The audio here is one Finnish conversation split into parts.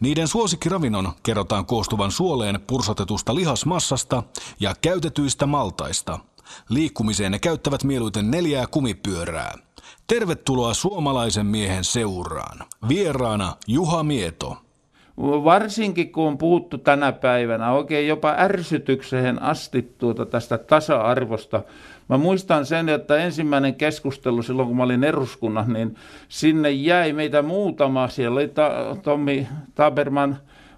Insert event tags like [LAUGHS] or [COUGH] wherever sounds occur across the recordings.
Niiden suosikkiravinnon kerrotaan koostuvan suoleen pursotetusta lihasmassasta ja käytetyistä maltaista. Liikkumiseen ne käyttävät mieluiten neljää kumipyörää. Tervetuloa suomalaisen miehen seuraan. Vieraana Juha Mieto. Varsinkin kun on puhuttu tänä päivänä oikein jopa ärsytykseen asti tuota tästä tasa-arvosta. Mä muistan sen, että ensimmäinen keskustelu silloin, kun mä olin eduskunnassa, niin sinne jäi meitä muutama. Siellä oli ta- Tommi Taberman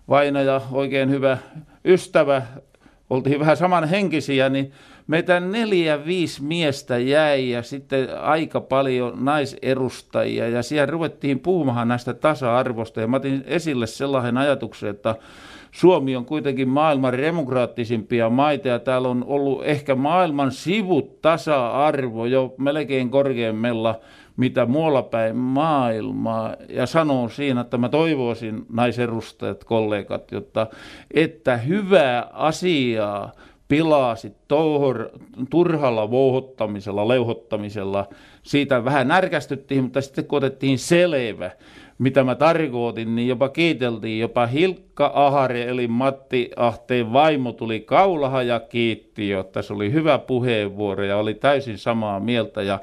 vainaja, oikein hyvä ystävä. Oltiin vähän samanhenkisiä, niin meitä neljä, viisi miestä jäi ja sitten aika paljon naiserustajia ja siellä ruvettiin puhumaan näistä tasa-arvosta. Ja mä otin esille sellaisen ajatuksen, että Suomi on kuitenkin maailman demokraattisimpia maita ja täällä on ollut ehkä maailman sivut tasa-arvo jo melkein korkeammella mitä muualla päin maailmaa. Ja sanon siinä, että mä toivoisin naiserustajat, kollegat, jotta, että hyvää asiaa pilasi touhor, turhalla vouhottamisella, leuhottamisella. Siitä vähän närkästyttiin, mutta sitten kun otettiin selvä, mitä mä tarkoitin, niin jopa kiiteltiin. Jopa Hilkka Ahare eli Matti Ahteen vaimo tuli kaulaha ja kiitti, jotta se oli hyvä puheenvuoro ja oli täysin samaa mieltä. Ja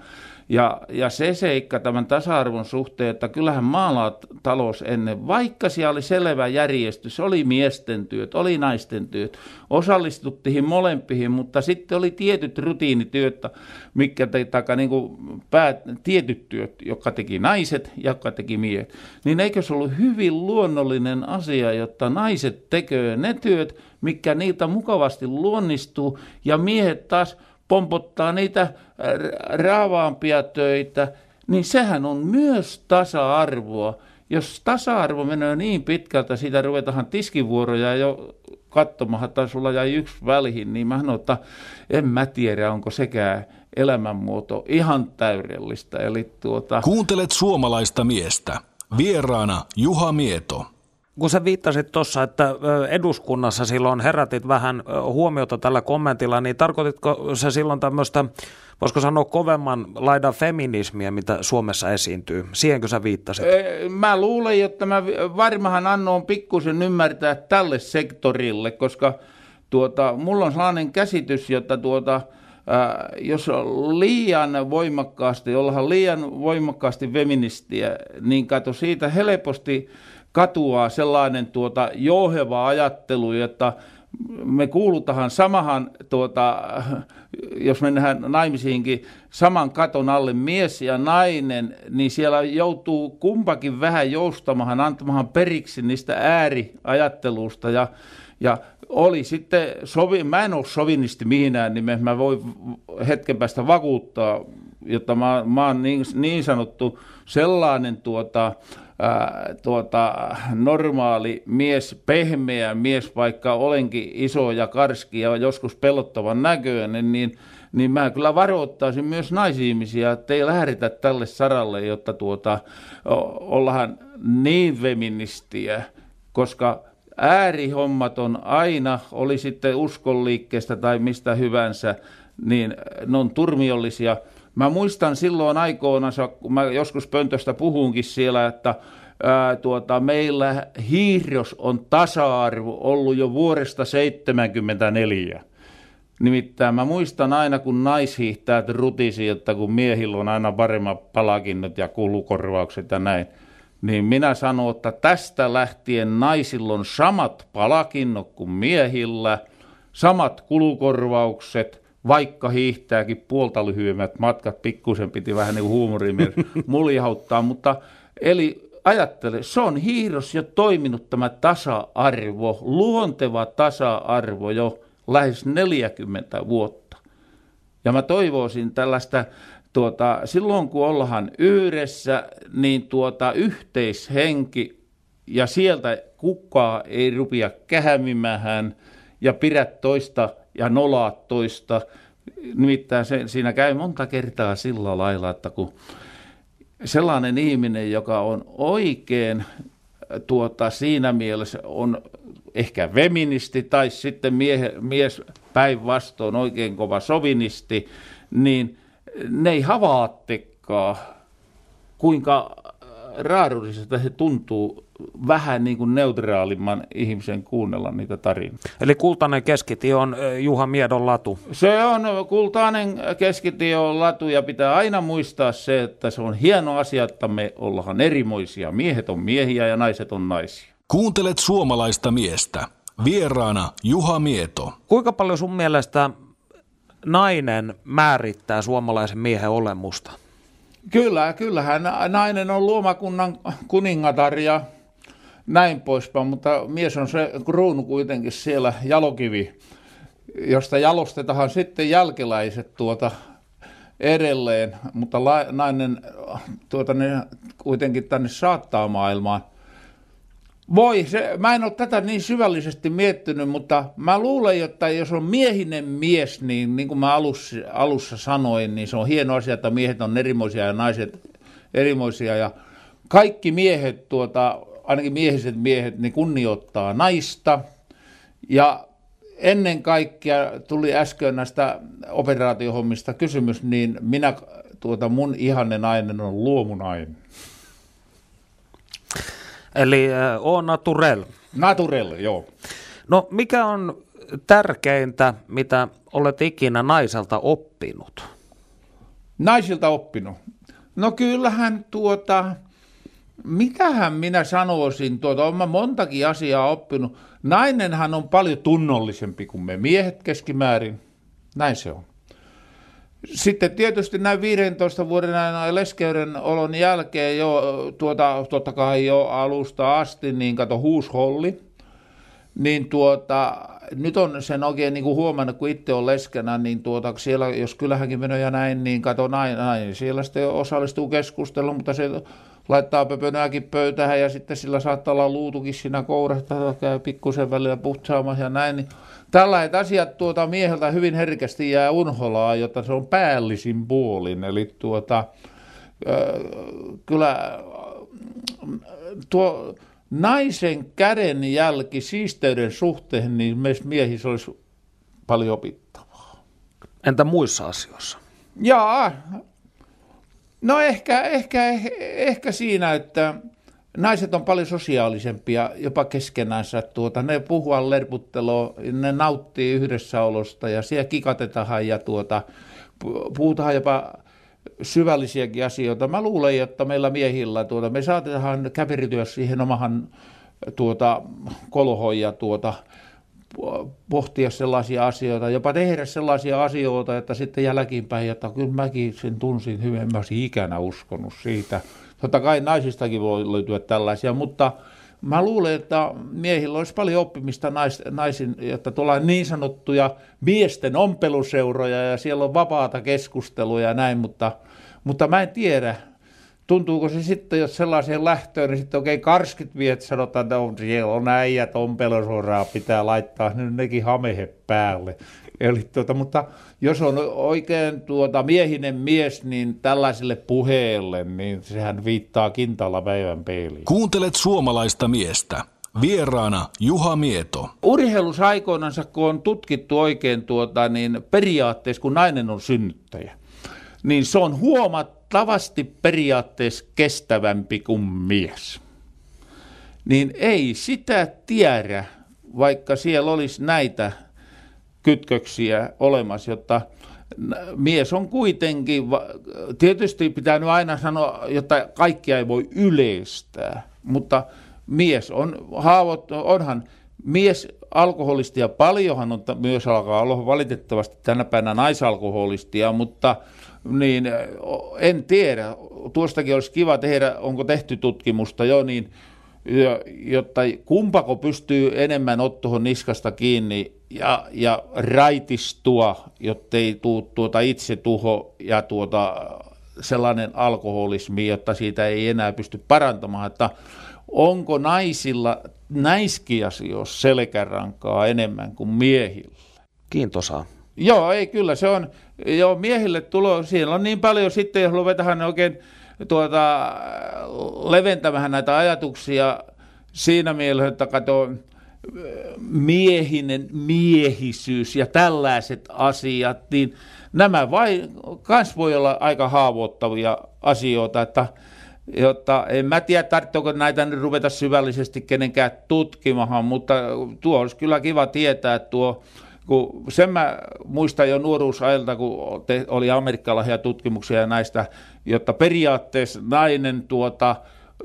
ja, ja se seikka tämän tasa-arvon suhteen, että kyllähän maalatalous ennen, vaikka siellä oli selvä järjestys, oli miesten työt, oli naisten työt, osallistuttiin molempiin, mutta sitten oli tietyt rutiinityöt, mikä te, taka, niin kuin päät, tietyt työt, jotka teki naiset ja jotka teki miehet. Niin eikö se ollut hyvin luonnollinen asia, jotta naiset tekee ne työt, mikä niiltä mukavasti luonnistuu, ja miehet taas – pompottaa niitä raavaampia töitä, niin sehän on myös tasa-arvoa. Jos tasa-arvo menee niin pitkältä, siitä ruvetaan tiskivuoroja jo katsomaan, tai sulla jäi yksi välihin, niin mä sanon, että en mä tiedä, onko sekään elämänmuoto ihan täydellistä. Eli tuota... Kuuntelet suomalaista miestä. Vieraana Juha Mieto kun sä viittasit tuossa, että eduskunnassa silloin herätit vähän huomiota tällä kommentilla, niin tarkoititko se silloin tämmöistä, voisiko sanoa kovemman laidan feminismiä, mitä Suomessa esiintyy? Siihenkö sä viittasit? Mä luulen, että mä varmahan annoin pikkusen ymmärtää tälle sektorille, koska tuota, mulla on sellainen käsitys, että tuota, jos liian voimakkaasti, ollaan liian voimakkaasti feministiä, niin kato siitä helposti katuaa sellainen tuota jouheva ajattelu, että me kuulutaan samahan, tuota, jos mennään naimisiinkin, saman katon alle mies ja nainen, niin siellä joutuu kumpakin vähän joustamahan, antamahan periksi niistä ääriajattelusta ja, ja oli sitten, sovi, mä en ole sovinisti mihinään, niin mä voin hetken päästä vakuuttaa, jotta mä, mä oon niin, niin sanottu sellainen tuota, ää, tuota, normaali mies, pehmeä mies, vaikka olenkin iso ja karski ja joskus pelottavan näköinen, niin, niin mä kyllä varoittaisin myös naisihmisiä, että ei lähdetä tälle saralle, jotta tuota, ollaan niin feministiä, koska äärihommat on aina, oli sitten uskonliikkeestä tai mistä hyvänsä, niin ne on turmiollisia – Mä muistan silloin aikoina, kun mä joskus pöntöstä puhunkin siellä, että ää, tuota, meillä hiirros on tasa-arvo ollut jo vuodesta 1974. Nimittäin mä muistan aina, kun naishiihtäjät rutisi, että kun miehillä on aina paremmat palakinnot ja kulukorvaukset ja näin, niin minä sanon, että tästä lähtien naisilla on samat palakinnot kuin miehillä, samat kulukorvaukset – vaikka hiihtääkin puolta lyhyemmät matkat, pikkusen piti vähän niin huumorin [LAUGHS] muljauttaa, mutta eli ajattele, se on hiiros jo toiminut tämä tasa-arvo, luonteva tasa-arvo jo lähes 40 vuotta. Ja mä toivoisin tällaista, tuota, silloin kun ollaan yhdessä, niin tuota, yhteishenki ja sieltä kukaan ei rupia kähämimään ja pidät toista ja nolaat toista. Nimittäin se, siinä käy monta kertaa sillä lailla, että kun sellainen ihminen, joka on oikein tuota, siinä mielessä on ehkä feministi tai sitten miehe, mies päinvastoin oikein kova sovinisti, niin ne ei havaattekaan, kuinka raadullisesta se tuntuu vähän niin kuin neutraalimman ihmisen kuunnella niitä tarinoita. Eli kultainen keskitie on Juha Miedon latu. Se on kultainen keskitie on latu ja pitää aina muistaa se, että se on hieno asia, että me ollaan erimoisia. Miehet on miehiä ja naiset on naisia. Kuuntelet suomalaista miestä. Vieraana Juha Mieto. Kuinka paljon sun mielestä nainen määrittää suomalaisen miehen olemusta? Kyllä, kyllähän nainen on luomakunnan kuningatar ja näin poispäin, mutta mies on se kruunu kuitenkin siellä jalokivi, josta jalostetaan sitten jälkeläiset tuota edelleen, mutta la, nainen tuota, ne kuitenkin tänne saattaa maailmaan. Voi, se, mä en ole tätä niin syvällisesti miettinyt, mutta mä luulen, että jos on miehinen mies, niin niin kuin mä alussa, alussa sanoin, niin se on hieno asia, että miehet on erimoisia ja naiset erimoisia. Ja kaikki miehet, tuota, ainakin miehiset miehet, niin kunnioittaa naista. Ja ennen kaikkea tuli äsken näistä operaatiohommista kysymys, niin minä, tuota, mun ihanne nainen on luomunainen. Eli äh, on naturel. Naturel, joo. No mikä on tärkeintä, mitä olet ikinä naiselta oppinut? Naisilta oppinut? No kyllähän tuota, mitähän minä sanoisin, tuota, olen mä montakin asiaa oppinut. Nainenhan on paljon tunnollisempi kuin me miehet keskimäärin. Näin se on. Sitten tietysti näin 15 vuoden ajan leskeyden olon jälkeen jo, tuota, totta kai jo alusta asti, niin kato huusholli. Niin tuota, nyt on sen oikein niin kuin huomannut, kun itse on leskenä, niin tuota, siellä, jos kyllähänkin menee ja näin, niin kato näin, näin. Siellä sitten osallistuu keskusteluun, mutta se laittaa pöpönääkin pöytähän ja sitten sillä saattaa olla luutukin siinä kourasta, käy pikkusen välillä puhtsaamassa ja näin. Niin tällaiset asiat tuota mieheltä hyvin herkästi jää unholaa, jotta se on päällisin puolin. Eli tuota, kyllä tuo naisen käden jälki siisteyden suhteen, niin meissä miehissä olisi paljon opittavaa. Entä muissa asioissa? Jaa, no ehkä, ehkä, ehkä siinä, että naiset on paljon sosiaalisempia jopa keskenänsä. Tuota, ne puhua lerputteloa, ne nauttii yhdessäolosta ja siellä kikatetaan ja tuota, puhutaan jopa syvällisiäkin asioita. Mä luulen, että meillä miehillä tuota, me saatetaan käpirityä siihen omahan tuota, kolhoon ja tuota, pohtia sellaisia asioita, jopa tehdä sellaisia asioita, että sitten jälkeenpäin, että kyllä mäkin sen tunsin hyvin, mä olisin ikänä uskonut siitä. Totta kai naisistakin voi löytyä tällaisia, mutta mä luulen, että miehillä olisi paljon oppimista nais, naisin, että tuolla niin sanottuja miesten ompeluseuroja ja siellä on vapaata keskustelua ja näin, mutta, mutta mä en tiedä, tuntuuko se sitten, jos sellaiseen lähtöön, niin sitten oikein okay, karskit viet sanotaan, että on, siellä on äijät ompelusuoraa, pitää laittaa nyt nekin hamehe päälle. Eli tuota, mutta jos on oikein tuota miehinen mies, niin tällaiselle puheelle, niin sehän viittaa kintalla päivän peiliin. Kuuntelet suomalaista miestä. Vieraana Juha Mieto. Urheilus aikoinansa, kun on tutkittu oikein tuota, niin periaatteessa, kun nainen on synnyttäjä, niin se on huomattavasti periaatteessa kestävämpi kuin mies. Niin ei sitä tiedä, vaikka siellä olisi näitä kytköksiä olemassa, jotta mies on kuitenkin, tietysti pitää nyt aina sanoa, jotta kaikkia ei voi yleistää, mutta mies on haavoit, onhan mies alkoholistia paljonhan on myös alkaa olla valitettavasti tänä päivänä naisalkoholistia, mutta niin en tiedä. Tuostakin olisi kiva tehdä, onko tehty tutkimusta jo, niin jotta kumpako pystyy enemmän ottuhon niskasta kiinni ja, ja raitistua, jottei tule tuota tuho ja tuota sellainen alkoholismi, jotta siitä ei enää pysty parantamaan. Että onko naisilla asioissa selkärankaa enemmän kuin miehillä. Kiintosaa. Joo, ei kyllä, se on, joo, miehille tulo, siellä on niin paljon sitten, jos ruvetaan oikein tuota, leventämään näitä ajatuksia siinä mielessä, että kato, miehinen miehisyys ja tällaiset asiat, niin nämä vai, kans voi olla aika haavoittavia asioita, että jotta en mä tiedä, tarvitseeko näitä nyt ruveta syvällisesti kenenkään tutkimaan, mutta tuo olisi kyllä kiva tietää, tuo kun sen mä muistan jo nuoruusajalta, kun te, oli amerikkalaisia tutkimuksia näistä, jotta periaatteessa nainen tuota,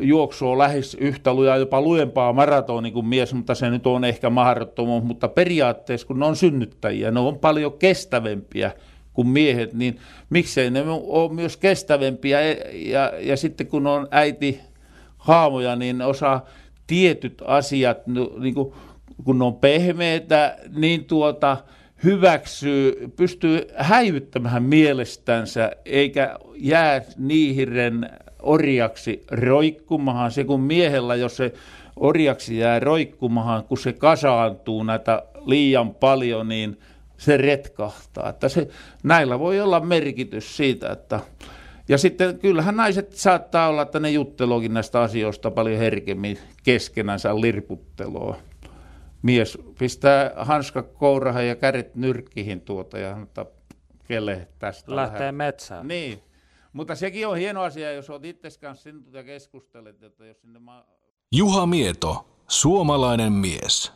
juoksuu lähes yhtä lujaa, jopa lujempaa maratoni kuin mies, mutta se nyt on ehkä mahdottomuus, mutta periaatteessa kun ne on synnyttäjiä, ne on paljon kestävämpiä kuin miehet, niin miksei ne ole myös kestävämpiä ja, ja sitten kun on äiti haamoja, niin osaa tietyt asiat, niin kuin kun ne on pehmeitä, niin tuota, hyväksyy, pystyy häivyttämään mielestänsä, eikä jää niihin orjaksi roikkumahan. Se kun miehellä, jos se orjaksi jää roikkumahan, kun se kasaantuu näitä liian paljon, niin se retkahtaa. Että se, näillä voi olla merkitys siitä, että ja sitten kyllähän naiset saattaa olla, että ne jutteluokin näistä asioista paljon herkemmin keskenänsä lirputteloa mies pistää hanska kourahan ja kädet nyrkkihin tuota ja antaa kelle tästä. Lähtee vähän. metsään. Niin. Mutta sekin on hieno asia, jos olet itse kanssa ja keskustelet, että jos sinne ma- Juha Mieto, suomalainen mies.